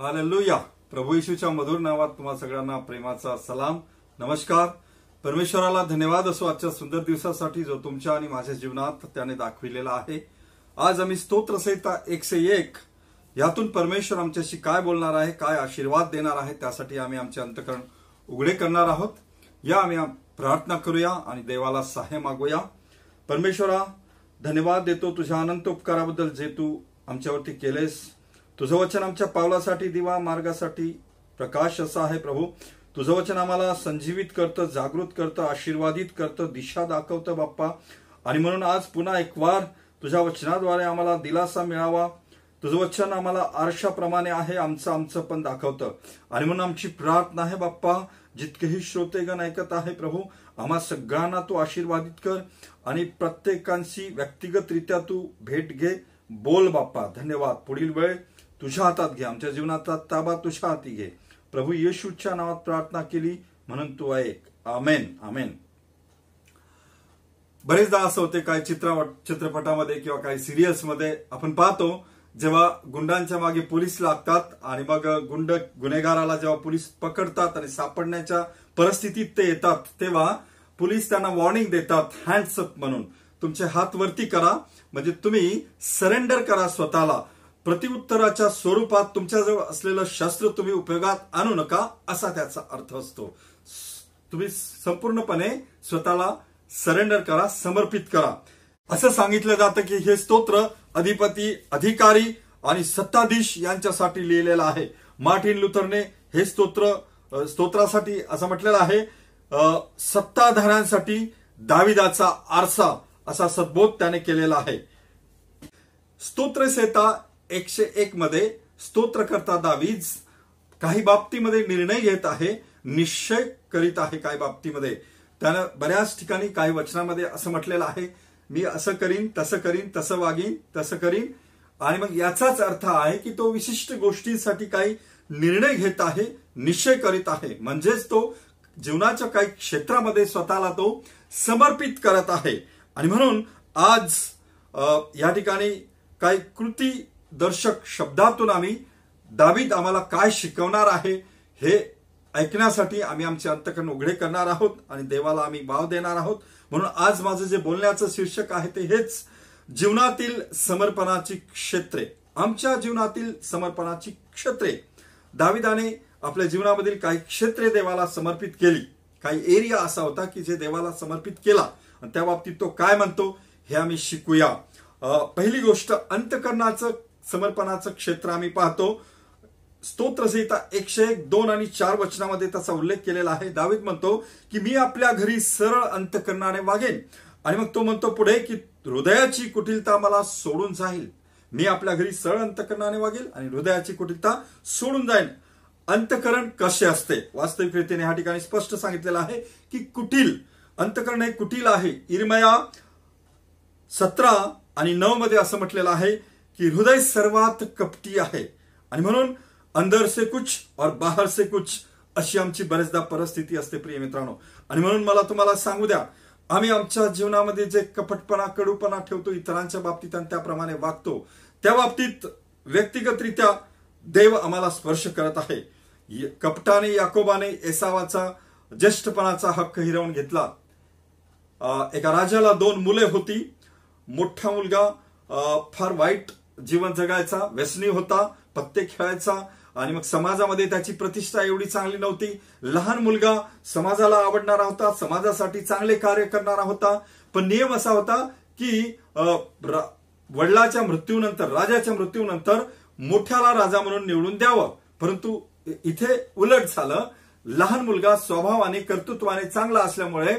Hallelujah. प्रभू येशूच्या मधुर नावात तुम्हा सगळ्यांना प्रेमाचा सलाम नमस्कार. परमेश्वराला धन्यवाद असो आजच्या सुंदर दिवसासाठी जो तुमच्या आणि माझ्या जीवनात त्याने दाखविलेला आहे. आज आम्ही स्तोत्रसहिता एकशे एक यातून परमेश्वर आमच्याशी काय बोलणार आहे काय आशीर्वाद देणार आहे त्यासाठी आम्ही आमचे अंतकरण उघडे करणार आहोत. या आम्ही प्रार्थना करूया आणि देवाला सहाय्य मागूया. परमेश्वरा धन्यवाद देतो तुझ्या अनंत उपकाराबद्दल जे तू आमच्यावरती केलेस. तुझं वचन आमच्या पावलासाठी दिवा मार्गासाठी प्रकाश असा आहे प्रभू. तुझं वचन आम्हाला संजीवित करतं जागृत करतं आशीर्वादित करतं दिशा दाखवतं बाप्पा. आणि म्हणून आज पुन्हा एक वार तुझ्या वचनाद्वारे आम्हाला दिलासा मिळावा. तुझं वचन आम्हाला आरशाप्रमाणे आहे आमचं आमचं पण दाखवतं. आणि म्हणून आमची प्रार्थना आहे बाप्पा जितकेही श्रोतेगण ऐकत आहे प्रभू आम्हा सगळ्यांना तू आशीर्वादित कर. आणि प्रत्येकांशी व्यक्तिगतरित्या तू भेट घे. बोल बाप्पा धन्यवाद. पुढील वेळ तुझ्या हातात घे आमच्या जीवनाचा ताबा तुझ्या हाती घे. प्रभू येशूच्या नावात प्रार्थना केली म्हणून तू ऐक आमेन आमेन. बरेचदा असं होते काही चित्रपट चित्रपटामध्ये किंवा काही सिरियल्समध्ये आपण पाहतो जेव्हा गुंडांच्या मागे पोलीस लागतात आणि मग गुंड गुन्हेगाराला जेव्हा पोलीस पकडतात आणि सापडण्याच्या परिस्थितीत ते येतात तेव्हा पोलीस त्यांना वॉर्निंग देतात हँड्सअप म्हणून. तुमचे हात वरती करा म्हणजे तुम्ही सरेंडर करा स्वतःला. प्रतिउत्तराच्या स्वरूपात तुमच्याजवळ असलेलं शस्त्र तुम्ही उपयोगात आणू नका असा त्याचा अर्थ असतो. तुम्ही संपूर्णपणे स्वतःला सरेंडर करा समर्पित करा. असं सांगितलं जातं की हे स्तोत्र अधिपती अधिकारी आणि सत्ताधीश यांच्यासाठी लिहिलेलं आहे. मार्टिन लुथरने हे स्तोत्र स्तोत्रासाठी असं म्हटलेलं आहे सत्ताधाऱ्यांसाठी दाविदाचा आरसा असा सद्बोध त्याने केलेला आहे. स्तोत्रसेता एकशे एक मध्ये स्तोत्रकर्ता दावीज काही बाबतीमध्ये निर्णय घेत आहे निश्चय करीत आहे काही बाबतीमध्ये. त्यानं बऱ्याच ठिकाणी काही वचनामध्ये असं म्हटलेलं आहे मी असं करीन तसं करीन तसं वागीन तसं करीन. आणि मग याचाच अर्थ आहे की तो विशिष्ट गोष्टींसाठी काही निर्णय घेत आहे निश्चय करीत आहे. म्हणजेच तो जीवनाच्या काही क्षेत्रामध्ये स्वतःला तो समर्पित करत आहे. आणि म्हणून आज या ठिकाणी काही कृती दर्शक शब्दातून आम्ही दावीद आम्हाला काय शिकवणार आहे हे ऐकण्यासाठी आम्ही आमचे अंतकरण उघडे करणार आहोत आणि देवाला आम्ही भाव देणार आहोत. म्हणून आज माझं जे बोलण्याचं शीर्षक आहे ते हेच जीवनातील समर्पणाची क्षेत्रे. आमच्या जीवनातील समर्पणाची क्षेत्रे. दाविदाने आपल्या जीवनामधील काही क्षेत्रे देवाला समर्पित केली. काही एरिया असा होता की जे देवाला समर्पित केला. आणि त्या बाबतीत तो काय म्हणतो हे आम्ही शिकूया. पहिली गोष्ट अंतकरणाचं समर्पणाचं क्षेत्र आम्ही पाहतो. स्तोत्रसहिता एकशे एक दोन आणि चार वचनामध्ये त्याचा उल्लेख केलेला आहे. दावीद म्हणतो की मी आपल्या घरी सरळ अंतकरणाने वागेन. आणि मग तो म्हणतो पुढे की हृदयाची कुटिलता मला सोडून जाईल. मी आपल्या घरी सरळ अंतकरणाने वागेल आणि हृदयाची कुटिलता सोडून जाईल अंतकरण कसे असते? वास्तविक रीतीने ह्या ठिकाणी स्पष्ट सांगितलेलं आहे की कुटील. अंतकरण हे कुटील आहे. इरमया सतरा आणि नऊ मध्ये असं म्हटलेलं आहे की हृदय सर्वात कपटी आहे. आणि म्हणून अंदर से कुछ और बाहर से कुछ अशी आमची बरेचदा परिस्थिती असते प्रिय मित्रांनो. आणि म्हणून मला तुम्हाला सांगू द्या आम्ही आमच्या जीवनामध्ये जे कपटपणा कडूपणा ठेवतो इतरांच्या बाबतीत आणि त्याप्रमाणे वागतो त्या बाबतीत व्यक्तिगतरित्या देव आम्हाला स्पर्श करत आहे. कपटाने याकोबाने एसावाचा ज्येष्ठपणाचा हक्क हिरवून घेतला. एका राजाला दोन मुले होती. मोठा मुलगा फार वाईट जीवन जगायचा व्यसनी होता पत्ते खेळायचा आणि मग समाजामध्ये त्याची प्रतिष्ठा एवढी चांगली नव्हती. लहान मुलगा समाजाला आवडणारा होता समाजासाठी चांगले कार्य करणारा होता. पण नियम असा होता की वडिलाच्या मृत्यूनंतर राजाच्या मृत्यूनंतर मोठ्याला राजा म्हणून निवडून द्यावं. परंतु इथे उलट झालं. लहान मुलगा स्वभावाने कर्तृत्वाने चांगला असल्यामुळे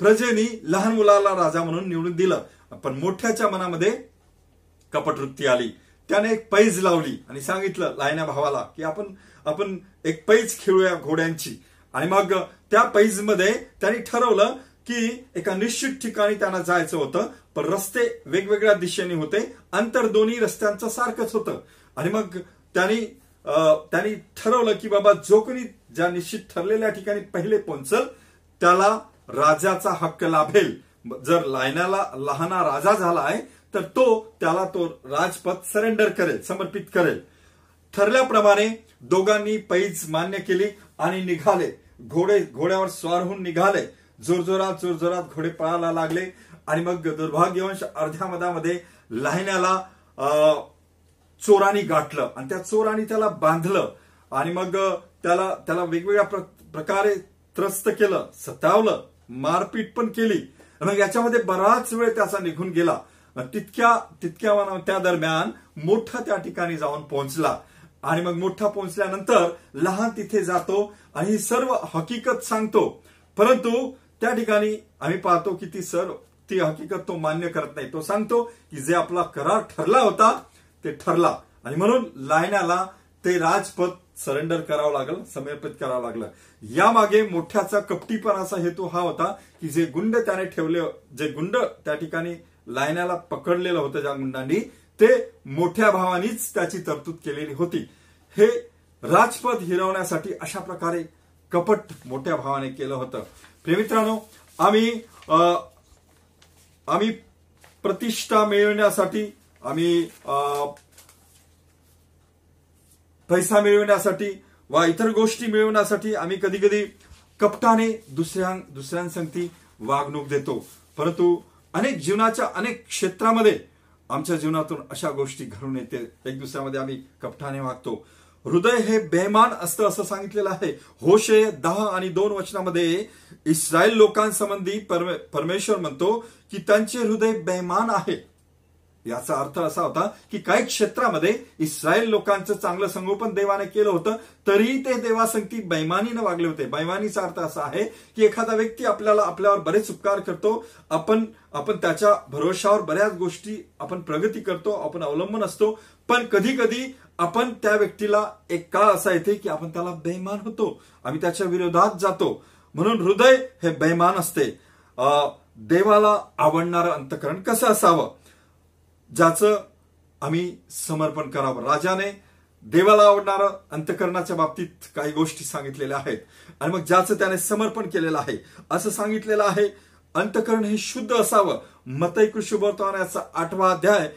प्रजेनी लहान मुलाला राजा म्हणून निवडून दिलं. पण मोठ्याच्या मनामध्ये कपटवृत्ती आली. त्याने एक पैज लावली आणि सांगितलं लायना भावाला की आपण आपण एक पैज खेळूया घोड्यांची. आणि मग त्या पैजमध्ये त्यांनी ठरवलं की एका निश्चित ठिकाणी त्यांना जायचं होतं पण रस्ते वेगवेगळ्या दिशेने होते अंतर दोन्ही रस्त्यांचं सारखंच होतं. आणि मग त्यांनी त्यांनी ठरवलं की बाबा जो कोणी ज्या निश्चित ठरलेल्या ठिकाणी पहिले पोहोचल त्याला राजाचा हक्क लाभेल. जर लायनाला लहाना राजा झाला आहे तर तो त्याला तो राजपद सरेंडर करेल समर्पित करेल. ठरल्याप्रमाणे दोघांनी पैज मान्य केली आणि निघाले. घोडे घोड्यावर स्वार होऊन निघाले. जोरजोरात जोरजोरात घोडे पळायला लागले. आणि मग दुर्भाग्यवंश अर्ध्या मधामध्ये लाहिण्याला चोरानी गाठलं. आणि त्या चोरानी त्याला बांधलं. आणि मग त्याला त्याला वेगवेगळ्या प्रकारे त्रस्त केलं सतावलं मारपीट पण केली. मग याच्यामध्ये बराच वेळ त्याचा निघून गेला. तितक्या तितक्या त्या दरम्यान मोठा त्या ठिकाणी जाऊन पोहोचला. आणि मग मोठा पोहोचल्यानंतर लहान तिथे जातो आणि ही सर्व हकीकत सांगतो. परंतु त्या ठिकाणी आम्ही पाहतो की ती सर्व ती हकीकत तो मान्य करत नाही. तो सांगतो की जे आपला करार ठरला होता ते ठरला. आणि म्हणून लायनाला ते राजपद सरेंडर करावं लागलं समर्पित करावं लागलं. यामागे मोठ्याचा कपटीपणाचा हेतू हा होता की जे गुंड त्याने ठेवले जे गुंड त्या ठिकाणी लायनाला पकडलेलं होतं ज्या गुंडांनी ते मोठ्या भावानीच त्याची तरतूद केलेली होती. हे राजपद हिरवण्यासाठी अशा प्रकारे कपट मोठ्या भावाने केलं होतं. प्रेमित्रांनो आम्ही आम्ही प्रतिष्ठा मिळवण्यासाठी आम्ही पैसा मिळवण्यासाठी वा इतर गोष्टी मिळवण्यासाठी आम्ही कधी कधी कपटाने दुसऱ्या दुसऱ्यांसंगती वागणूक देतो. परंतु अनेक जीवनाच्या अनेक क्षेत्रामध्ये आमच्या जीवनातून अशा गोष्टी घडून येते. एक दुसऱ्यामध्ये आम्ही कपठाने वागतो. हृदय हे बेमान असतं असं सांगितलेलं आहे. होशे दहा आणि दोन वचनामध्ये इस्रायल लोकांसंबंधी परमेश्वर म्हणतो की त्यांचे हृदय बेमान आहे. याचा अर्थ असा होता की काही क्षेत्रामध्ये इस्रायल लोकांचं चांगलं संगोपन देवाने केलं होतं तरीही ते देवासंगती बैमानीनं वागले होते. बैमानीचा अर्थ असा आहे की एखादा व्यक्ती आपल्याला आपल्यावर बरेच उपकार करतो आपण आपण त्याच्या भरोशावर बऱ्याच गोष्टी आपण प्रगती करतो आपण अवलंबून असतो पण कधी कधी आपण त्या व्यक्तीला एक काळ असा येते की आपण त्याला बैमान होतो आम्ही त्याच्या विरोधात जातो. म्हणून हृदय हे बैमान असते. देवाला आवडणारं अंतकरण कसं असावं? ज्याचं आम्ही समर्पण करावं. राजाने देवाला आवडणारं अंतकरणाच्या बाबतीत काही गोष्टी सांगितलेल्या आहेत. आणि मग ज्याचं त्याने समर्पण केलेलं आहे असं सांगितलेलं आहे अंतकरण हे शुद्ध असावं. मतैक शुभवर्तमानाचा आठवा अध्याय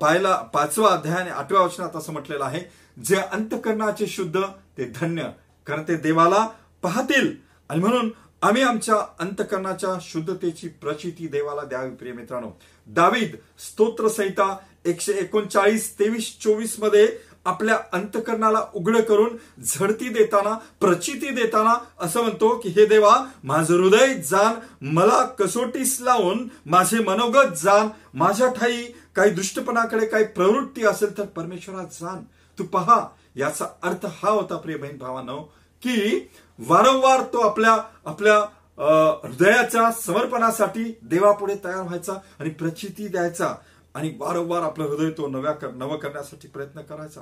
पाहिला पाचवा अध्याय आणि आठव्या वचनात असं म्हटलेलं आहे जे अंतकरणाचे शुद्ध ते धन्य कारण ते देवाला पाहतील. आणि म्हणून आम्ही आमच्या अंतकरणाच्या शुद्धतेची प्रचिती देवाला द्यावी प्रिय मित्रांनो. दावीद स्तोत्रसंहिता एकशे एकोणचाळीस तेवीस चोवीसमध्ये आपल्या अंतकरणाला उघड करून झडती देताना प्रचिती देताना असं म्हणतो की हे देवा माझं हृदय जाण मला कसोटीस लावून माझे मनोगत जाण माझ्या ठाई काही दुष्टपणाकडे काही प्रवृत्ती असेल तर परमेश्वरात जाण तू पहा याचा अर्थ हा होता प्रिय बहीण भावानो की वारंवार तो आपल्या आपल्या हृदयाच्या समर्पणासाठी देवापुढे तयार व्हायचा आणि प्रचिती द्यायचा आणि वारंवार आपलं हृदय तो नव्या कर नव करण्यासाठी प्रयत्न करायचा.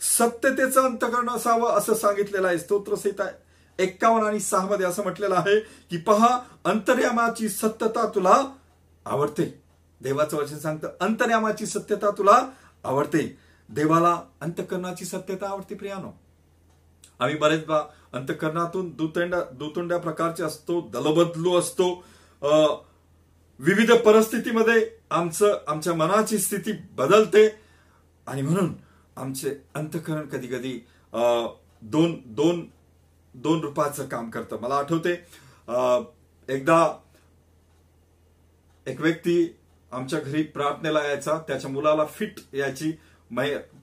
सत्यतेचं अंतकरण असावं असं सांगितलेलं आहे स्तोत्रसहित एक्कावन्न आणि सहा मध्ये असं म्हटलेलं आहे की पहा अंतर्यामाची सत्यता तुला आवडते. देवाचं वचन सांगतं अंतर्यामाची सत्यता तुला आवडते. देवाला अंतकरणाची सत्यता आवडते प्रियानो. आम्ही बरेचदा अंतकरणातून दुतंडा दुतुंड्या प्रकारचे असतो दलबदलू असतो. विविध परिस्थितीमध्ये आमचं आमच्या मनाची स्थिती बदलते. आणि म्हणून आमचे अंतकरण कधी कधी दोन दोन दोन रूपाचं काम करतं. मला आठवते एकदा एक व्यक्ती आमच्या घरी प्रार्थनेला यायचा. त्याच्या मुलाला फिट यायची.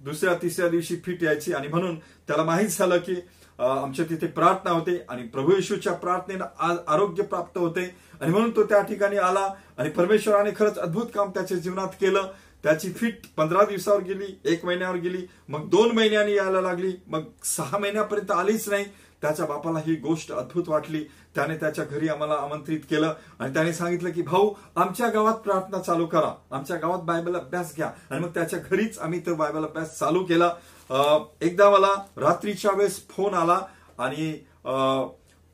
दुसऱ्या तिसऱ्या दिवशी फिट यायची. आणि म्हणून त्याला माहीत झालं की आमच्या तिथे प्रार्थना होते आणि प्रभू येशूच्या प्रार्थनेनं आरोग्य प्राप्त होते. आणि म्हणून तो त्या ठिकाणी आला आणि परमेश्वराने खरंच अद्भुत काम त्याच्या जीवनात केलं. त्याची फिट पंधरा दिवसावर गेली एक महिन्यावर गेली मग दोन महिन्यांनी यायला लागली मग सहा महिन्यापर्यंत आलीच नाही. त्याच्या बापाला ही गोष्ट अद्भुत वाटली. त्याने त्याच्या घरी आम्हाला आमंत्रित केलं आणि त्याने सांगितलं की भाऊ आमच्या गावात प्रार्थना चालू करा. आमच्या गावात बायबल अभ्यास घ्या. आणि मग त्याच्या घरीच आम्ही तो बायबल अभ्यास चालू केला. एकदा मला रात्रीच्या वेळेस फोन आला आणि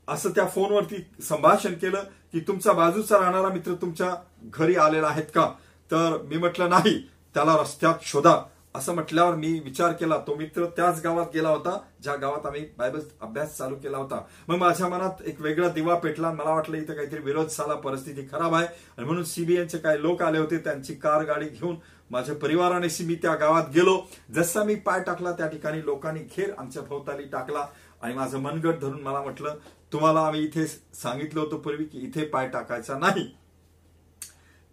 असं त्या फोनवरती संभाषण केलं की तुमचा बाजूचा राहणारा मित्र तुमच्या घरी आलेला आहेत का? तर मी म्हटलं नाही त्याला रस्त्यात शोधा. असं म्हटल्यावर मी विचार केला तो मित्र त्याच गावात गेला होता ज्या गावात आम्ही बायबल अभ्यास चालू केला होता. मग माझ्या मनात एक वेगळा दिवा पेटला मला वाटलं इथं काहीतरी विरोध झाला परिस्थिती खराब आहे आणि म्हणून सीबीआयचे काही लोक आले होते त्यांची कार गाडी घेऊन माझ्या परिवारानेशी मी त्या गावात गेलो. जसा मी पाय टाकला त्या ठिकाणी लोकांनी घेर आमच्या भोवताली टाकला आणि माझं मनगट धरून मला म्हटलं तुम्हाला आम्ही इथे सांगितलं होतं पूर्वी की इथे पाय टाकायचा नाही.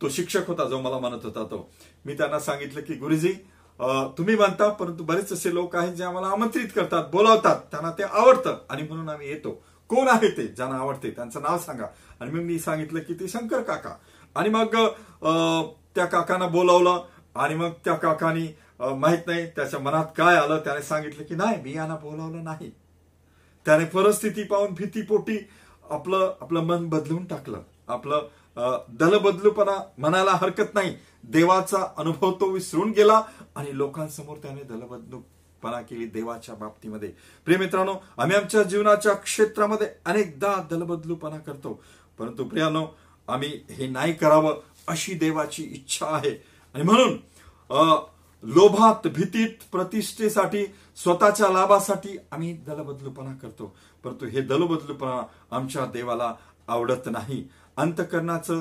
तो शिक्षक होता जो मला म्हणत होता तो. मी त्यांना सांगितलं की गुरुजी तुम्ही म्हणता परंतु बरेच असे लोक आहेत जे आम्हाला आमंत्रित करतात बोलावतात. त्यांना ते आवडतं आणि म्हणून आम्ही येतो. कोण आहे ते ज्यांना आवडते? त्यांचं नाव सांगा. आणि मग मी सांगितलं की ते शंकर काका. आणि मग त्या काकांना बोलावलं. आणि मग त्या काकानी माहीत नाही त्याच्या मनात काय आलं त्याने सांगितलं की नाही मी यांना बोलावलं नाही. त्याने परिस्थिती पाहून भीतीपोटी आपलं आपलं मन बदलून टाकलं. आपलं दलबदलूपणा म्हणायला हरकत नाही. देवाचा अनुभव तो विसरून गेला आणि लोकांसमोर त्याने दलबदलूपणा केली देवाच्या बाबतीमध्ये. प्रिय मित्रांनो आम्ही आमच्या जीवनाच्या क्षेत्रामध्ये अनेकदा दलबदलूपणा करतो. परंतु प्रियानो आम्ही हे नाही करावं अशी देवाची इच्छा आहे. आणि म्हणून लोभात भीतीत प्रतिष्ठेसाठी स्वतःच्या लाभासाठी आम्ही दलबदलूपणा करतो. परंतु हे दलबदलूपणा आमच्या देवाला आवडत नाही. अंतकरणाचं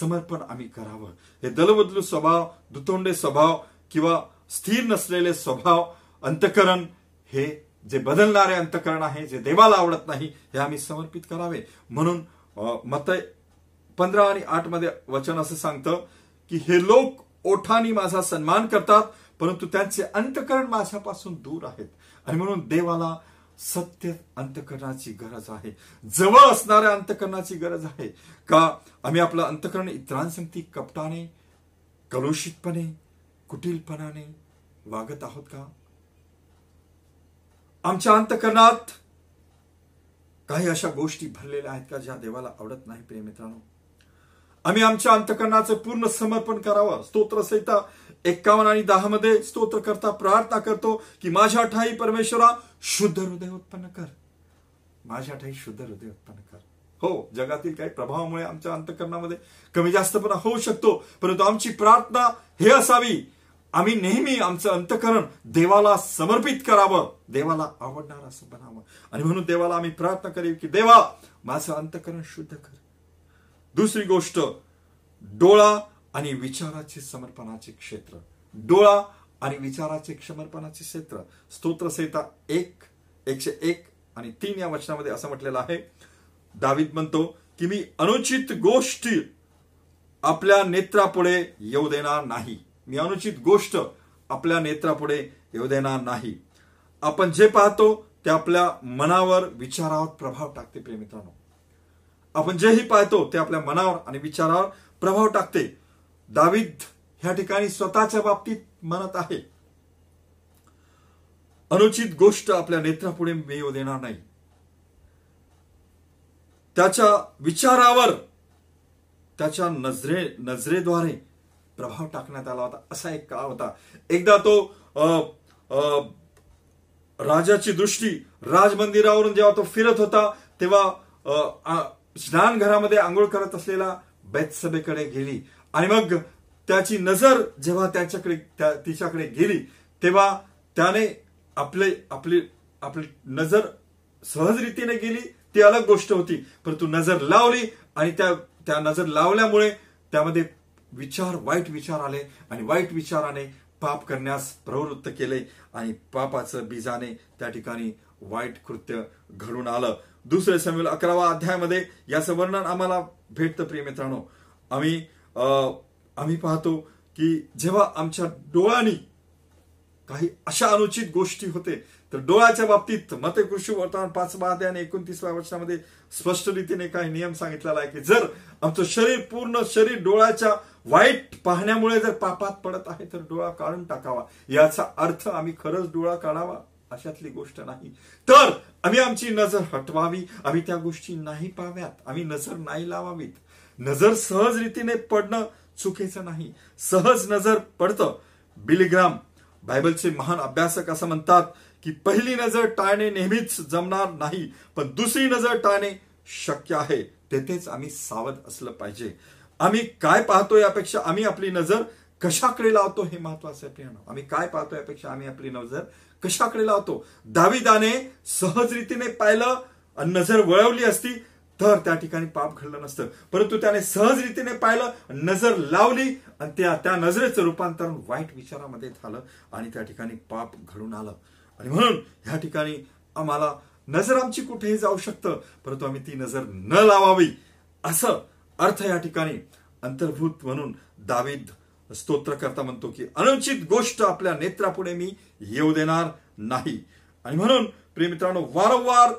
समर्पण आम्ही करावं. हे दलबदलू स्वभाव दुतोंडे स्वभाव किंवा स्थिर नसलेले स्वभाव अंतकरण हे जे बदलणारे अंतकरण आहे जे देवाला आवडत नाही हे आम्ही समर्पित करावे. म्हणून मत पंधरा आणि आठमध्ये वचन असं सांगतं की हे लोक ओठानी माझा सन्मान करतात परंतु त्यांचे अंतकरण माझ्यापासून दूर आहेत. आणि म्हणून देवाला सत्य अंतकरणाची गरज आहे. जवळ असणाऱ्या अंतकरणाची गरज आहे. का? आम्ही आपलं अंतकरण इतरांसंगती कपटाने कलुषितपणे कुटीलपणाने वागत आहोत का? आमच्या अंतकरणात काही अशा गोष्टी भरलेल्या आहेत का ज्या देवाला आवडत नाही प्रिय मित्रांनो? आम्ही आमच्या अंतकरणाचं पूर्ण समर्पण करावं. स्तोत्रसहिता एक्कावन्न आणि दहा मध्ये स्तोत्र करता प्रार्थना करतो की माझ्या ठाई परमेश्वरा शुद्ध हृदय उत्पन्न कर. माझ्या ठाई शुद्ध हृदय उत्पन्न कर. हो जगातील काही प्रभावामुळे आमच्या अंतकरणामध्ये कमी जास्तपणा होऊ शकतो परंतु आमची प्रार्थना हे असावी. आम्ही नेहमी आमचं अंतकरण देवाला समर्पित करावं. देवाला आवडणार असं बनावं. आणि म्हणून देवाला आम्ही प्रार्थना करील की देवा माझं अंतकरण शुद्ध कर. दुसरी गोष्ट डोळा आणि विचाराचे समर्पणाचे क्षेत्र. डोळा आणि विचाराचे समर्पणाचे क्षेत्र. स्तोत्रसहिता एक एकशे एक आणि तीन या वचनामध्ये असं म्हटलेलं आहे. दावीद म्हणतो की मी अनुचित गोष्टी आपल्या नेत्रापुढे येऊ देणार नाही. मी अनुचित गोष्ट आपल्या नेत्रापुढे येऊ देणार नाही. आपण जे पाहतो ते आपल्या मनावर विचारावर प्रभाव टाकते प्रेमित्रांनो आपण जेही पाहतो ते आपल्या मनावर आणि विचारावर प्रभाव टाकते. दावीद ह्या ठिकाणी स्वतःच्या बाबतीत म्हणत आहे. अनुचित गोष्ट आपल्या नेत्रापुढे मेव देणार नाही. त्याच्या विचारावर त्याच्या नजरे नजरेद्वारे प्रभाव टाकण्यात आला होता. असा एक काळ होता. एकदा तो राजाची दृष्टी राजमंदिरावरून जेव्हा तो फिरत होता तेव्हा स्नानघरामध्ये आंघोळ करत असलेला बेतसभेकडे गेली. आणि मग त्याची नजर जेव्हा त्याच्याकडे तिच्याकडे गेली तेव्हा त्याने आपले आपली आपली नजर सहज रीतीने गेली. ती अलग गोष्ट होती. परंतु नजर लावली आणि त्या त्या नजर लावल्यामुळे त्यामध्ये विचार वाईट विचार आले. आणि वाईट विचाराने पाप करण्यास प्रवृत्त केले. आणि पापाचं बीजाने त्या ठिकाणी वाईट कृत्य घडून आलं. दुसरे समेल अकरावा अध्यायामध्ये याचं वर्णन आम्हाला भेटतं प्रिय मित्रांनो. आम्ही आम्ही पाहतो की जेव्हा आमच्या डोळ्यांनी काही अशा अनुचित गोष्टी होते तर डोळ्याच्या बाबतीत मते कृषी वर्तमान पाचवा अध्याय आणि एकोणतीसव्या वर्षामध्ये स्पष्ट रीतीने काही नियम सांगितलेला आहे की जर आमचं शरीर पूर्ण शरीर डोळ्याच्या वाईट पाहण्यामुळे जर पापात पडत आहे तर डोळा काढून टाकावा. याचा अर्थ आम्ही खरंच डोळा काढावा अशातली गोष्ट नाही. तर आम्ही आमची नजर हटवावी आम्ही त्या गोष्टी नाही पाहाव्यात आम्ही नजर नाही लावावीत. नजर सहज रीतीने पडणं चुकीचं नाही. सहज नजर पडतं. बिलिग्राम बायबलचे महान अभ्यासक असं म्हणतात की पहिली नजर टाळणे नेहमीच जमणार नाही पण दुसरी नजर टाळणे शक्य आहे. तेथेच आम्ही सावध असलं पाहिजे. आम्ही काय पाहतो यापेक्षा आम्ही आपली नजर कशाकडे लावतो हे महत्वाचं आहे प्रियानो. आम्ही काय पाहतो यापेक्षा आम्ही आपली नजर कशाकडे लावतो? दाविदाने सहजरीतीने पाहिलं आणि नजर वळवली असती तर त्या ठिकाणी पाप घडलं नसतं. परंतु त्याने सहजरीतीने पाहिलं नजर लावली आणि त्या त्या नजरेचं रूपांतरण वाईट विचारामध्ये झालं आणि त्या ठिकाणी पाप घडून आलं. आणि म्हणून ह्या ठिकाणी आम्हाला नजर आमची कुठेही जाऊ शकतं परंतु आम्ही ती नजर न लावावी. असं अर्थ या ठिकाणी अंतर्भूत म्हणून दावीद स्तोत्रकर्ता म्हणतो की अनुचित गोष्ट आपल्या नेत्रापुढे मी येऊ देणार नाही. आणि म्हणून प्रिय मित्रांनो वारंवार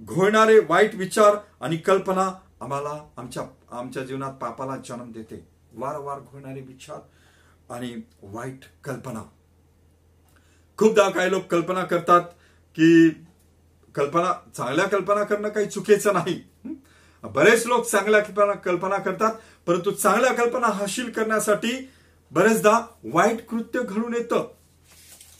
घोळणारे वाईट विचार आणि कल्पना आम्हाला आमच्या आमच्या जीवनात पापाला जन्म देते. वारंवार घोळणारे विचार आणि वाईट कल्पना. खूपदा काही लोक कल्पना करतात की कल्पना चांगल्या कल्पना करणं काही चुकीचं नाही. बरेच लोक चांगल्या कल्पना कल्पना करतात परंतु चांगल्या कल्पना हासिल करण्यासाठी बरेचदा वाईट कृत्य घडून येतं.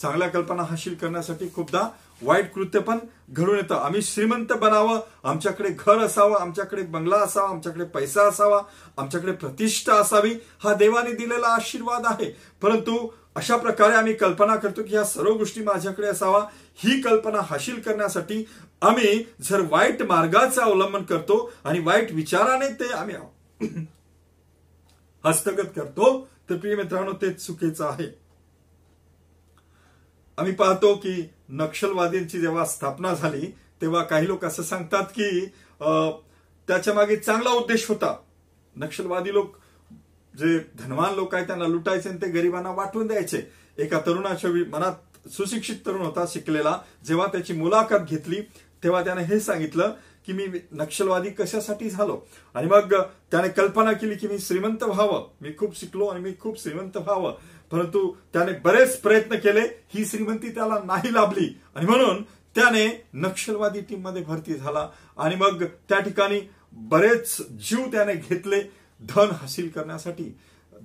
चांगल्या कल्पना हासिल करण्यासाठी खूपदा वाईट कृत्य पण घडून येतं. आम्ही श्रीमंत बनावं आमच्याकडे घर असावं आमच्याकडे बंगला असावा आमच्याकडे पैसा असावा आमच्याकडे प्रतिष्ठा असावी हा देवाने दिलेला आशीर्वाद आहे. परंतु अशा प्रकारे आम्ही कल्पना करतो की ह्या सर्व गोष्टी माझ्याकडे असावा ही कल्पना हासिल करण्यासाठी आम्ही जर वाईट मार्गाचा अवलंबन करतो आणि वाईट विचाराने ते आम्ही हस्तगत करतो तर प्रिय मित्रांनो ते चुकीचं आहे. आम्ही पाहतो की नक्षलवादींची जेव्हा स्थापना झाली तेव्हा काही लोक असं सांगतात की त्याच्यामागे चांगला उद्देश होता. नक्षलवादी लोक जे धनवान लोक आहेत त्यांना लुटायचे आणि ते गरिबांना वाटून द्यायचे. एका तरुणाच्या मनात सुशिक्षित तरुण होता शिकलेला. जेव्हा त्याची मुलाखत घेतली तेव्हा त्याने हे सांगितलं की मी नक्षलवादी कशासाठी झालो? आणि मग त्याने कल्पना केली की मी श्रीमंत व्हावं. मी खूप शिकलो आणि मी खूप श्रीमंत व्हावं. परंतु त्याने बरेच प्रयत्न केले ही श्रीमंती त्याला नाही लाभली. आणि म्हणून त्याने नक्षलवादी टीममध्ये भरती झाला. आणि मग त्या ठिकाणी बरेच जीव त्याने घेतले धन हासिल करण्यासाठी.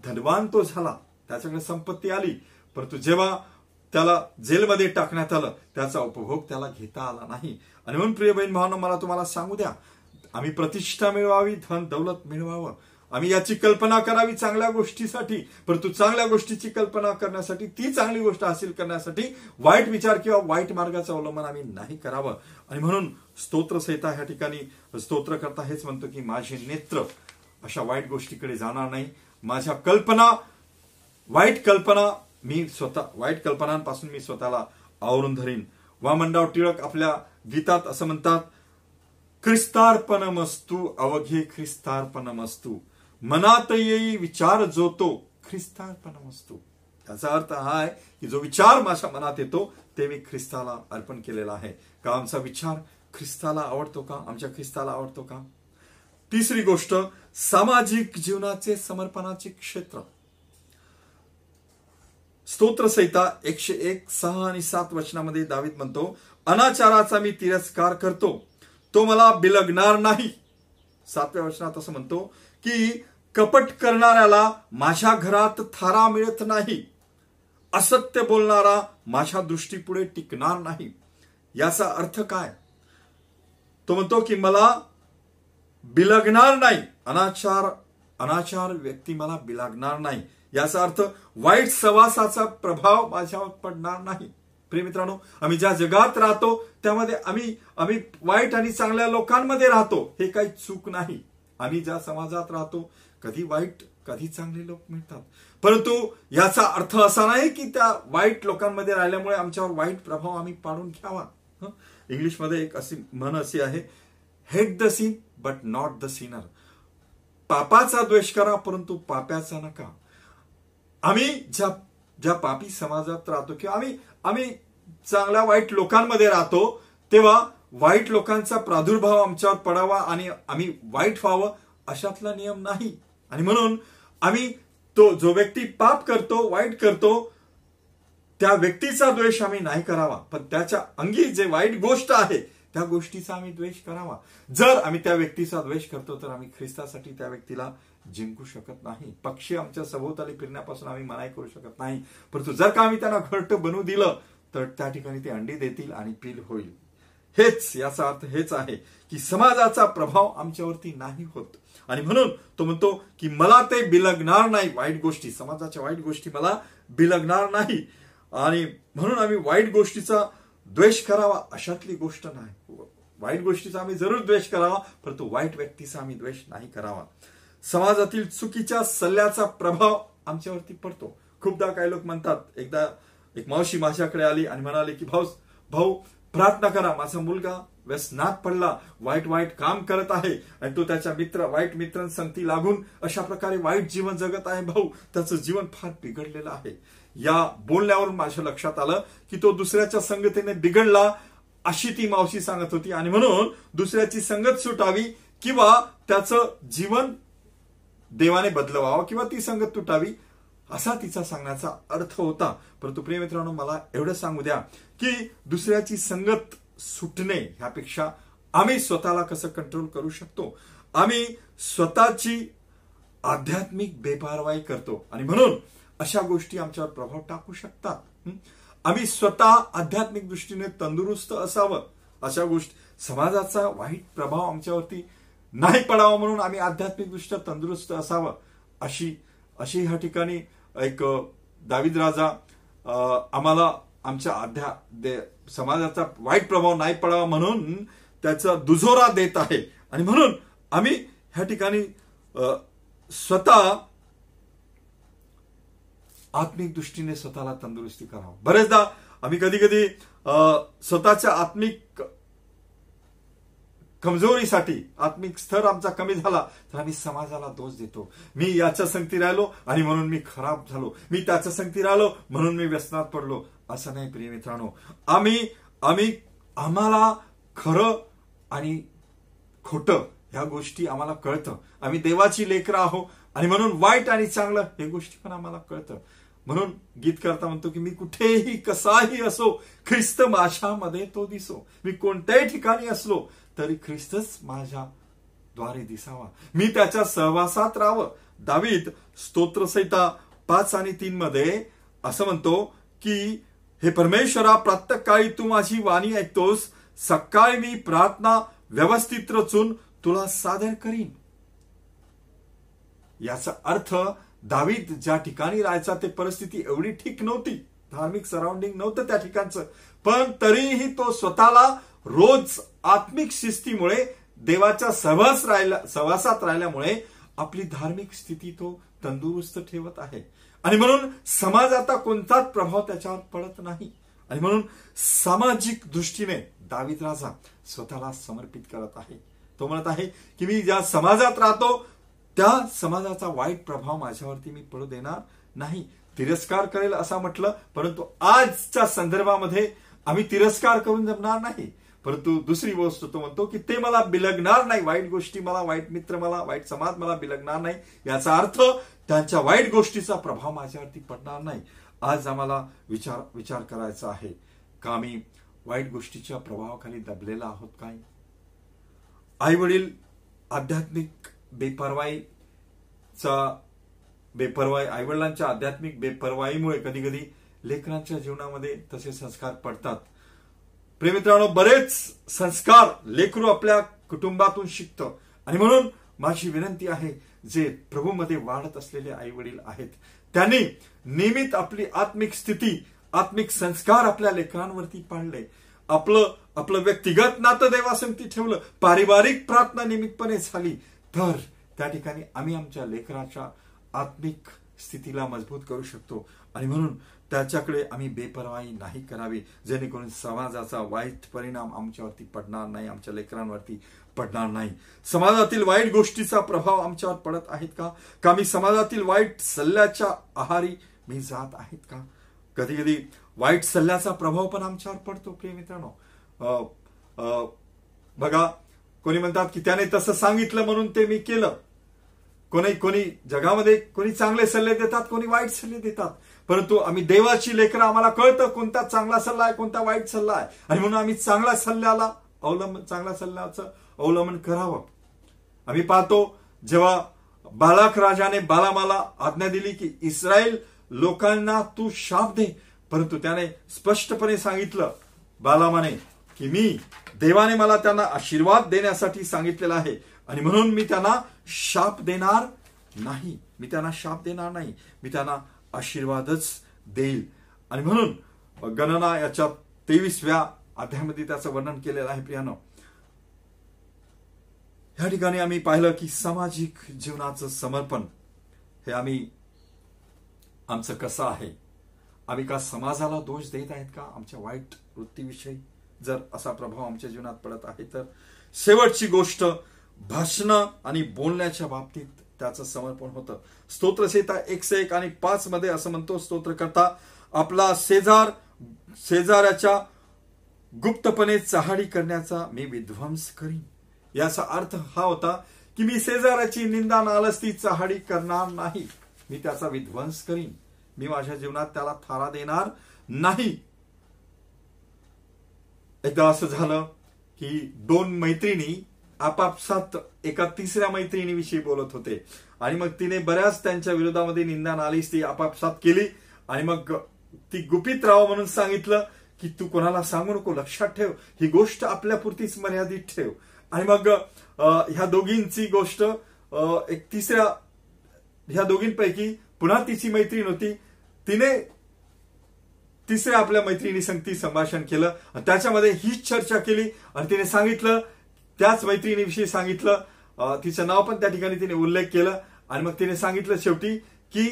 धनवान तो झाला. त्याच्याकडे संपत्ती आली. परंतु जेव्हा त्याला जेलमध्ये टाकण्यात आलं त्याचा उपभोग त्याला घेता आला नाही. आणि म्हणून प्रिय बहीण भावना मला तुम्हाला सांगू द्या आम्ही प्रतिष्ठा मिळवावी धन दौलत मिळवावं. आम्ही याची कल्पना करावी चांगल्या गोष्टीसाठी परंतु चांगल्या गोष्टीची कल्पना करण्यासाठी ती चांगली गोष्ट हासिल करण्यासाठी वाईट विचार किंवा वाईट मार्गाचं अवलंबन आम्ही नाही करावं. आणि म्हणून स्तोत्रसहिता ह्या ठिकाणी स्तोत्र करता हेच म्हणतो की माझे नेत्र अशा वाईट गोष्टीकडे जाणार नाही. माझ्या कल्पना वाईट कल्पना मी स्वतः वाईट कल्पनांपासून मी स्वतःला आवरून धरीन. वामंडाव टिळक आपल्या गीतात असं म्हणतात ख्रिस्तार्पणमस्तू अवघे ख्रिस्तार्पणमस्तू. मनात येई विचार जो तो ख्रिस्तार्पणमस्तू. याचा अर्थ हा आहे की जो विचार माझ्या मनात येतो ते मी ख्रिस्ताला अर्पण केलेला आहे. का आमचा विचार ख्रिस्ताला आवडतो का? आमच्या ख्रिस्ताला आवडतो का? तिसरी गोष्ट सामाजिक जीवनाचे समर्पणाचे क्षेत्र. स्तोत्रसहिता एकशे एक सहा आणि सात वचनामध्ये दावीत म्हणतो अनाचाराचा मी तिरस्कार करतो. तो मला बिलगणार नाही. सातव्या वचनात असं म्हणतो की कपट करणाऱ्याला माझ्या घरात थारा मिळत नाही. असत्य बोलणारा माझ्या दृष्टीपुढे टिकणार नाही. याचा अर्थ काय? तो म्हणतो की मला बिलगणार नाही. अनाचार अनाचार व्यक्ती मला बिलागणार नाही. याचा अर्थ वाईट सवासाचा प्रभाव माझ्यावर पडणार नाही. प्रिय मित्रांनो आम्ही ज्या जगात राहतो त्यामध्ये आम्ही आम्ही वाईट आणि चांगल्या लोकांमध्ये राहतो हे काही चूक नाही. आम्ही ज्या समाजात राहतो कधी वाईट कधी चांगले लोक मिळतात. परंतु याचा अर्थ असा नाही की त्या वाईट लोकांमध्ये राहिल्यामुळे आमच्यावर वाईट प्रभाव आम्ही पाडून घ्यावा. इंग्लिशमध्ये एक अशी म्हण अशी आहे hate the sin but not the sinner पापाचा द्वेष करा परंतु पाप्याचा नका. आम्ही ज्या ज्या पापी समाजात राहतो किंवा आम्ही आम्ही चांगल्या वाईट लोकांमध्ये राहतो तेव्हा वाईट लोकांचा प्रादुर्भाव आमच्यावर पडावा आणि आम्ही वाईट व्हावं अशातला नियम नाही. आणि म्हणून आम्ही तो जो व्यक्ती पाप करतो वाईट करतो त्या व्यक्तीचा द्वेष आम्ही नाही करावा. पण त्याच्या अंगी जे वाईट गोष्ट आहे त्या गोष्टीचा आम्ही द्वेष करावा. जर आम्ही त्या व्यक्तीचा द्वेष करतो तर आम्ही ख्रिस्तासाठी त्या व्यक्तीला जिंकू शकत नाही. पक्षी आमच्या सभोवताली फिरण्यापासून आम्ही मनाई करू शकत नाही. परंतु जर का आम्ही त्यांना घरट बनवू दिलं तर त्या ठिकाणी ते अंडी देतील आणि पील होईल. हेच याचा अर्थ हेच आहे की समाजाचा प्रभाव आमच्यावरती नाही होत. आणि म्हणून तो म्हणतो की मला ते बिलगणार नाही वाईट गोष्टी. समाजाच्या वाईट गोष्टी मला बिलगणार नाही. आणि म्हणून आम्ही वाईट गोष्टीचा द्वेष करावा अशातली गोष्ट नाही. वाईट गोष्टीचा आम्ही जरूर द्वेष करावा परंतु वाईट व्यक्तीचा आम्ही द्वेष नाही करावा. समाजातील चुकीच्या सल्ल्याचा प्रभाव आमच्यावरती पडतो. खूपदा काही लोक म्हणतात एकदा एक मावशी माझ्याकडे आली आणि म्हणाले की भाऊ भाऊ प्रार्थना करा. माझा मुलगा व्यसनात पडला. वाईट वाईट काम करत आहे आणि तो त्याच्या मित्र वाईट मित्रांसंगती लागून अशा प्रकारे वाईट जीवन जगत आहे. भाऊ त्याचं जीवन फार बिघडलेलं आहे. या बोलण्यावरून माझ्या लक्षात आलं की तो दुसऱ्याच्या संगतीने बिघडला अशी ती मावशी सांगत होती. आणि म्हणून दुसऱ्याची संगत सुटावी किंवा त्याचं जीवन देवाने बदलवावं किंवा ती संगत तुटावी असा तिचा सांगण्याचा अर्थ होता. परंतु प्रिय मित्रांनो मला एवढं सांगू द्या की दुसऱ्याची संगत सुटणे ह्यापेक्षा आम्ही स्वतःला कसं कंट्रोल करू शकतो? आम्ही स्वतःची आध्यात्मिक बेपारवाई करतो. आणि म्हणून अशा गोष्टी आमच्यावर प्रभाव टाकू शकतात. आम्ही स्वतः आध्यात्मिक दृष्टीने तंदुरुस्त असावं. अशा गोष्टी समाजाचा वाईट प्रभाव आमच्यावरती नाही पडावा म्हणून आम्ही आध्यात्मिक दृष्ट्या तंदुरुस्त असावं. अशी अशी ह्या ठिकाणी एक दाविद राजा आम्हाला आमच्या अध्या समाजाचा वाईट प्रभाव नाही पडावा म्हणून त्याचा दुजोरा देत आहे. आणि म्हणून आम्ही ह्या ठिकाणी स्वतः आत्मिक दृष्टीने स्वतःला तंदुरुस्ती करावं. बरेचदा आम्ही कधी कधी स्वतःच्या आत्मिक कमजोरीसाठी आत्मिक स्तर आमचा कमी झाला तर आम्ही समाजाला दोष देतो. मी याच्या संगती राहिलो आणि म्हणून मी खराब झालो. मी त्याच्या संगती राहिलो म्हणून मी व्यसनात पडलो. असं नाही प्रिय मित्रांनो. आम्ही आम्ही आम्हाला खरं आणि खोटं ह्या गोष्टी आम्हाला कळतं. आम्ही देवाची लेकरं आहो आणि म्हणून वाईट आणि चांगलं हे गोष्टी पण आम्हाला कळतं. म्हणून गीत करता म्हणतो की मी कुठेही कसाही असो ख्रिस्त माझ्यामध्ये तो दिसो. मी कोणत्याही ठिकाणी असलो तरी ख्रिस्तच माझ्या द्वारे दिसावा. मी त्याच्या सहवासात राहावं. दावीत स्तोत्रसहिता पाच आणि तीन मध्ये असं म्हणतो की हे परमेश्वरा प्रत्येक तू माझी वाणी ऐकतोस. सकाळी मी प्रार्थना व्यवस्थित रचून तुला सादर करीन. याचा अर्थ दावीद ज्या ठिकाणी राहायचा ते परिस्थिती एवढी ठीक नव्हती. धार्मिक सराउंडिंग नव्हतं त्या ठिकाणचं. पण तरीही तो स्वतःला रोज आत्मिक शिस्तीमुळे देवाच्या सहवास राहिल्या सहवासात राहिल्यामुळे आपली धार्मिक स्थिती तो तंदुरुस्त ठेवत आहे. आणि म्हणून समाजाचा कोणताच प्रभाव त्याच्यावर पडत नाही. आणि म्हणून सामाजिक दृष्टीने दावीद राजा स्वतःला समर्पित करत आहे. तो म्हणत आहे की मी ज्या समाजात राहतो त्या समाजाचा वाईट प्रभाव माझ्यावरती मी पडू देणार नाही. तिरस्कार करेल असं म्हटलं परंतु आजच्या संदर्भामध्ये आम्ही तिरस्कार करून जमणार नाही. परंतु दुसरी गोष्ट तो म्हणतो की ते मला बिलगणार नाही. वाईट गोष्टी मला वाईट मित्र मला वाईट समाज मला बिलगणार नाही. याचा अर्थ त्यांच्या वाईट गोष्टीचा प्रभाव माझ्यावरती पडणार नाही. आज आम्हाला विचार विचार करायचा आहे. का आम्ही वाईट गोष्टीच्या प्रभावाखाली दबलेला आहोत काय? आई वडील आध्यात्मिक बेपरवाईचा बेपरवाई आईवडिलांच्या आध्यात्मिक बेपरवाईमुळे कधी कधी लेकरांच्या जीवनामध्ये तसे संस्कार पडतात. प्रेमित्रांनो बरेच संस्कार लेकरू आपल्या कुटुंबातून शिकतं. आणि म्हणून माझी विनंती आहे जे प्रभूमध्ये वाढत असलेले आई वडील आहेत त्यांनी नियमित आपली आत्मिक स्थिती आत्मिक संस्कार आपल्या लेकरांवरती पाडले. आपलं आपलं व्यक्तिगत नातं देवासंगती ठेवलं. पारिवारिक प्रार्थना नियमितपणे झाली. तर त्या ठिकाणी आम्ही आमच्या लेखनाच्या आत्मिक स्थितीला मजबूत करू शकतो. आणि म्हणून त्याच्याकडे आम्ही बेपरवाही नाही करावी. जेणेकरून समाजाचा वाईट परिणाम आमच्यावरती पडणार नाही आमच्या लेकरांवरती पडणार नाही. समाजातील वाईट गोष्टीचा प्रभाव आमच्यावर पडत आहेत का? का मी समाजातील वाईट सल्ल्याच्या आहारी मी जात आहेत का? कधी कधी वाईट सल्ल्याचा प्रभाव पण आमच्यावर पडतो प्रिय मित्रांनो. बघा कोणी म्हणतात की त्याने तसं सांगितलं म्हणून ते मी केलं. कोणी कोणी जगामध्ये कोणी चांगले सल्ले देतात कोणी वाईट सल्ले देतात. परंतु आम्ही देवाची लेकरं आम्हाला कळतं कोणता चांगला सल्ला आहे कोणता वाईट सल्ला आहे. आणि म्हणून आम्ही चांगल्या सल्ल्याला अवलंबन चांगल्या सल्ल्याचं अवलंबन करावं. आम्ही पाहतो जेव्हा बालाक राजाने बालामाला आज्ञा दिली की इस्रायल लोकांना तू शाप दे. परंतु त्याने स्पष्टपणे सांगितलं बालामाने की मी देवाने मला त्यांना आशीर्वाद देण्यासाठी सांगितलेला आहे. आणि म्हणून मी त्यांना शाप देणार नाही. मी त्यांना शाप देणार नाही. मी त्यांना आशीर्वादच देईल. आणि म्हणून गणना याच्या तेवीसव्या अध्यायामध्ये त्याचं वर्णन केलेलं आहे प्रियानो. या ठिकाणी आम्ही पाहिलं की सामाजिक जीवनाचं समर्पण हे आम्ही आमचं कसं आहे? आम्ही का समाजाला दोष देत आहेत का? आमच्या वाईट वृत्तीविषयी? जर असा प्रभाव आमच्या जीवनात पडत आहे तर शेवटची गोष्ट भाषण आणि बोलण्याच्या बाबतीत त्याचं समर्पण होतं. स्तोत्रसेता एकशे एक आणि पाच मध्ये असं म्हणतो स्तोत्र करता आपला शेजार शेजाऱ्याच्या गुप्तपणे चहाडी करण्याचा मी विध्वंस करीन. याचा अर्थ हा होता की मी शेजाऱ्याची निंदा नालस्ती चहाडी करणार नाही. मी त्याचा विध्वंस करीन. मी माझ्या जीवनात त्याला थारा देणार नाही. एकदा असं झालं की दोन मैत्रिणी आपापसात एका तिसऱ्या मैत्रिणीविषयी बोलत होते. आणि मग तिने बऱ्याच त्यांच्या विरोधामध्ये निंदा नालीस ती आपापसात केली. आणि मग ती गुपित राव म्हणून सांगितलं की तू कोणाला सांगू नको लक्षात ठेव. ही गोष्ट आपल्यापुरतीच मर्यादित ठेव. आणि मग ह्या दोघींची गोष्ट एक तिसऱ्या ह्या दोघींपैकी पुन्हा तिची मैत्रीण होती. तिने तिसऱ्या आपल्या मैत्रिणी संगती संभाषण केलं त्याच्यामध्ये हीच चर्चा केली आणि तिने सांगितलं त्याच मैत्रिणीविषयी सांगितलं. तिचं नाव पण त्या ठिकाणी तिने उल्लेख केलं आणि मग तिने सांगितलं शेवटी की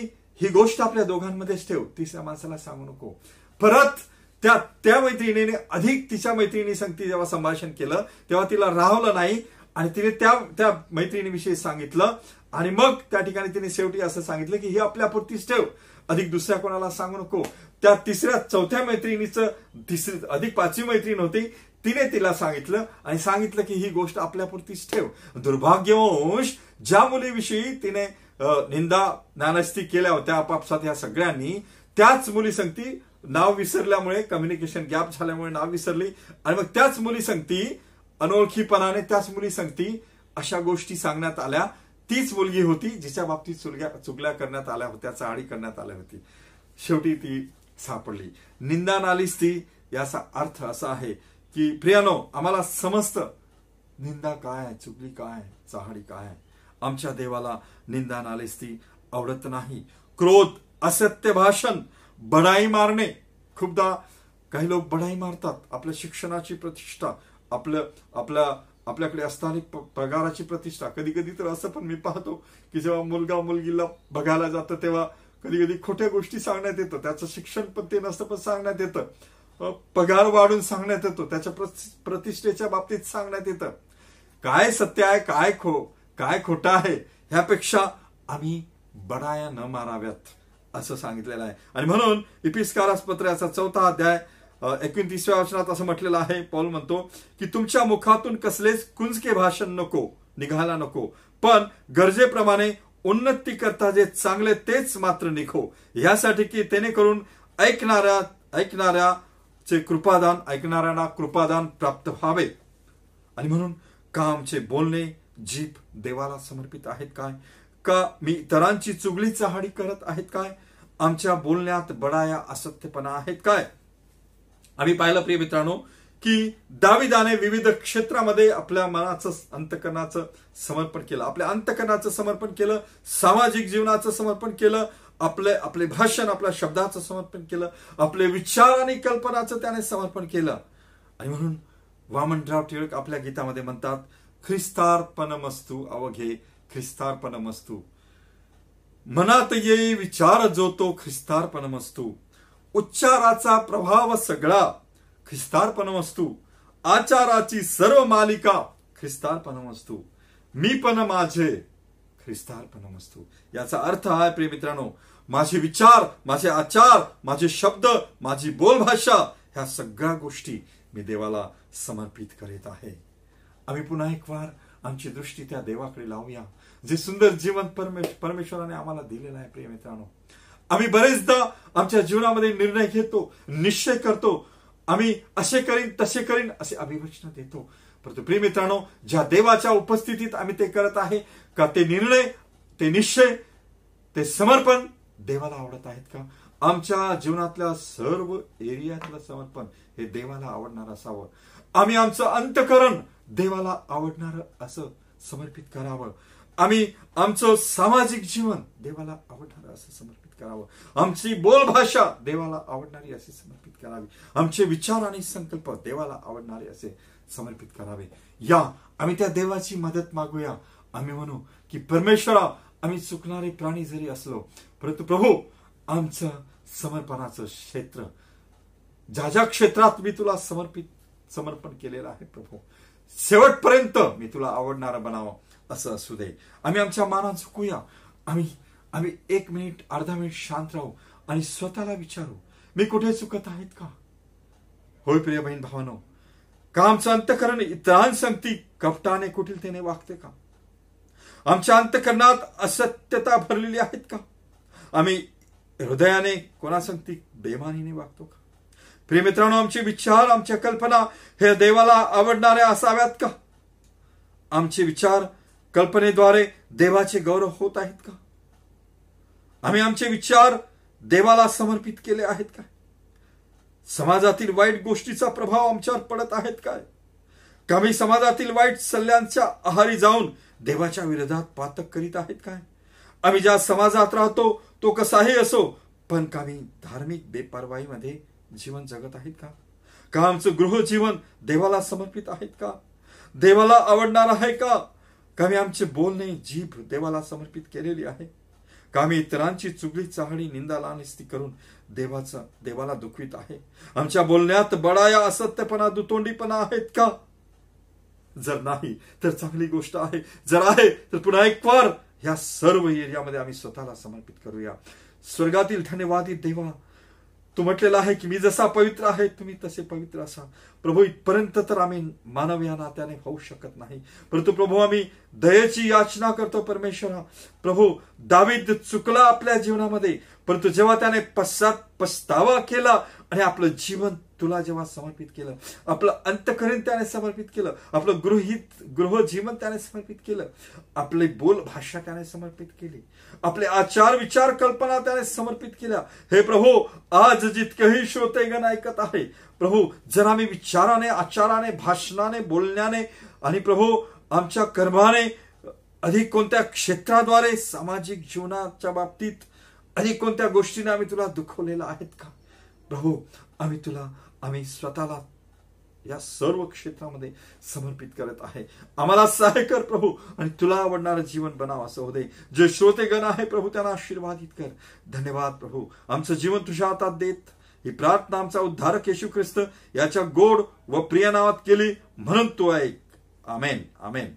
ही गोष्ट आपल्या दोघांमध्येच ठेव तिसऱ्या माणसाला सांगू नको. परत त्या त्या मैत्रिणीने अधिक तिच्या मैत्रिणी संगती जेव्हा संभाषण केलं तेव्हा तिला राहवलं नाही आणि तिने त्या त्या मैत्रिणीविषयी सांगितलं आणि मग त्या ठिकाणी तिने शेवटी असं सांगितलं की ही आपल्यापुरतीच ठेव अधिक दुसऱ्या कोणाला सांगू नको. त्या तिसऱ्या चौथ्या मैत्रिणीचं तिसरी अधिक पाचवी मैत्रीण होती तिने तिला सांगितलं आणि सांगितलं की ही गोष्ट आपल्यापुरतीच ठेव. दुर्भाग्यवंश ज्या मुलीविषयी तिने निंदा नानस्ती केल्या होत्या आपापसात या सगळ्यांनी त्याच मुली संगती नाव विसरल्यामुळे कम्युनिकेशन गॅप झाल्यामुळे नाव विसरली आणि मग त्याच मुली संगती अनोळखीपणाने त्याच मुली संगती अशा गोष्टी सांगण्यात आल्या. तीच मुलगी होती जिच्या बाबतीत चुलग्या चुगल्या करण्यात आल्या होत्या चाळी करण्यात आल्या होती. शेवटी ती सापडली. निंदा नालीस ती याचा अर्थ असा आहे की प्रियानो आम्हाला समजतं निंदा काय आहे चुगली काय चहाडी काय आमच्या देवाला निंदा नालीस ती आवडत नाही. क्रोध असत्य भाषण बडाई मारणे. खूपदा काही लोक बडाई मारतात. आपल्या शिक्षणाची प्रतिष्ठा आपलं आपल्या आपल्याकडे असणारी पगाराची प्रतिष्ठा. कधी कधी तर असं पण मी पाहतो की जेव्हा मुलगा मुलगीला बघायला जातं तेव्हा कधी कधी खोट्या गोष्टी सांगण्यात येतं. त्याचं शिक्षण पण ते नसतं पण सांगण्यात येतं. पगार वाढून सांगण्यात येतो. त्याच्या प्रतिष्ठेच्या बाबतीत सांगण्यात येतं. काय सत्य आहे काय खो काय खोटं आहे ह्यापेक्षा आम्ही बडाया न माराव्यात असं सांगितलेलं आहे. आणि म्हणून इपिस्कारास पत्राचा चौथा अध्याय एकोणतीसव्या वचनात असं म्हटलेलं आहे. पॉल म्हणतो की तुमच्या मुखातून कसलेच कुंजके भाषण नको निघायला नको. पण गरजेप्रमाणे उन्नती करता जे चांगले तेच मात्र निखो यासाठी की त्याने करून ऐकणाऱ्या चे कृपादान ऐकणाऱ्यांना कृपादान प्राप्त व्हावे. आणि म्हणून का आमचे बोलणे जीप देवाला समर्पित आहेत काय? का मी इतरांची चुगली चहाडी करत आहेत काय? आमच्या बोलण्यात बडाया असत्यपणा आहेत काय? आम्ही पाहिलं प्रिय मित्रांनो की दाविदाने विविध क्षेत्रामध्ये आपल्या मनाचं अंतकरणाचं समर्पण केलं. आपल्या अंतकरणाचं समर्पण केलं सामाजिक जीवनाचं समर्पण केलं आपले आपले भाषण आपल्या शब्दाचं समर्पण केलं आपले विचार आणि कल्पनाचं त्याने समर्पण केलं. आणि म्हणून वामनराव टिळक आपल्या गीतामध्ये म्हणतात ख्रिस्तार्पण मस्तू अवघे ख्रिस्तार्पण मस्तू मनात येई विचार जो तो ख्रिस्तार्पण मस्तू उच्चाराचा प्रभाव सगळा ख्रिस्तार्पण वस्तू आचाराची सर्व मालिका ख्रिस्तार्पण वस्तू मी पण माझे ख्रिस्तार्पण वस्तू याचा अर्थ आहे प्रिय मित्रांनो माझे विचार माझे आचार माझे शब्द माझी बोलभाषा ह्या सगळ्या गोष्टी मी देवाला समर्पित करीत आहे. आम्ही पुन्हा एक वार आमची दृष्टी त्या देवाकडे लावूया जे सुंदर जीवन परमेश्वराने आम्हाला दिलेलं आहे प्रिय मित्रांनो. आम्ही बरेचदा आमच्या जीवनामध्ये निर्णय घेतो निश्चय करतो आम्ही असे करीन तसे करीन असे अभिवचन देतो. परंतु प्रिय मित्रांनो ज्या देवाच्या उपस्थितीत आम्ही ते करत आहे का ते निर्णय ते निश्चय ते समर्पण देवाला आवडत आहेत का? आमच्या जीवनातल्या सर्व एरियातलं समर्पण हे देवाला आवडणार असावं. आम्ही आमचं अंतकरण देवाला आवडणारं असं समर्पित करावं. आम्ही आमचं सामाजिक जीवन देवाला आवडणारं असं समर्पित करावं. आमची बोलभाषा देवाला आवडणारी असे समर्पित करावी. आमचे विचार आणि संकल्प देवाला आवडणारे असे समर्पित करावे. या आम्ही त्या देवाची मदत मागूया. आम्ही म्हणू की परमेश्वरा आम्ही चुकणारे प्राणी जरी असलो परंतु प्रभू आमचं समर्पणाचं क्षेत्र ज्या ज्या क्षेत्रात मी तुला समर्पित समर्पण केलेलं आहे प्रभू शेवटपर्यंत मी तुला आवडणारं बनावं. असं असू दे. आम्ही आमच्या मानात चुकूया आम्ही आम्ही एक मिनिट अर्धा मिनिट शांत राहू आणि स्वतःला विचारू मी कुठे चुकत आहेत का? होय प्रिय बहीण भावानो का आमचं अंतकरण इतरांसंगती कपटाने कुटिलतेने वागते का? आमच्या अंतकरणात असत्यता भरलेली आहेत का? आम्ही हृदयाने कोणासंगती बेमानीने वागतो का? प्रिय मित्रांनो आमचे विचार आमच्या कल्पना हे देवाला आवडणाऱ्या असाव्यात का? आमचे विचार कल्पनेद्वारे देवाचे गौरव होत आहेत का? आम्ही आमचे विचार देवाला समर्पित केले आहेत काय समाजातील वाईट गोष्टीचा प्रभाव आमच्यावर पडत आहेत काय कमी समाजातील वाईट सल्ल्यांच्या आहारी जाऊन देवाच्या विरोधात पातक करीत आहेत काय आम्ही ज्या समाजात राहतो तो कसाही असो पण कमी धार्मिक बेपरवाईमध्ये जीवन जगत आहेत का? का आमचं गृहजीवन देवाला समर्पित आहेत का? देवाला आवडणार आहे का? का मी आमचे बोलणे जीभ देवाला समर्पित केलेली आहे. का मी इतरांची चुगली चाहणी निंदा लानिस्ती करून देवाचा देवाला दुखवित आहे. आमच्या बोलण्यात बडाया असत्यपणा दुतोंडीपणा आहेत का? जर नाही तर चांगली गोष्ट आहे. जर आहे तर पुन्हा एक वार ह्या सर्व एरियामध्ये आम्ही स्वतःला समर्पित करूया. स्वर्गातील धन्यवादी देवा तू म्हटलेला आहे की मी जसा पवित्र आहे तुम्ही तसे पवित्र असा. प्रभू इथपर्यंत तर आम्ही मानव या नात्याने होऊ शकत नाही. परंतु प्रभू आम्ही दयेची याचना करतो परमेश्वरा. प्रभू दावीद चुकला आपल्या जीवनामध्ये. परंतु जेव्हा त्याने पश्चात पस्तावा केला आणि आपलं जीवन तुला जेव्हा समर्पित केलं आपलं अंतकरण त्याने समर्पित केलं आपलं गृहित गृह जीवन त्याने समर्पित केलं आपले बोल भाषा त्याने समर्पित केली आपले आचार विचार कल्पना त्याने समर्पित केल्या. हे प्रभू आज जितकेही श्रोतेगण ऐकत आहे प्रभू जर आम्ही विचाराने आचाराने भाषणाने बोलण्याने आणि प्रभू आमच्या कर्माने अधिक कोणत्या क्षेत्राद्वारे सामाजिक जीवनाच्या बाबतीत अधिक कोणत्या गोष्टीने आम्ही तुला दुखवलेलं आहेत का? प्रभू आम्ही तुला आम्ही स्वतःला या सर्व क्षेत्रामध्ये समर्पित करत आहे. आम्हाला सहाय कर प्रभू आणि तुला आवडणारं जीवन बनाव असं होते जे श्रोतेगण आहे प्रभू त्यांना आशीर्वादित कर. धन्यवाद प्रभू. आमचं जीवन तुझ्या हातात देत. ही प्रार्थना आमचा उद्धारक येशू ख्रिस्त याच्या गोड व प्रिय नावात केली म्हणून तू ऐक. आमेन. आमेन.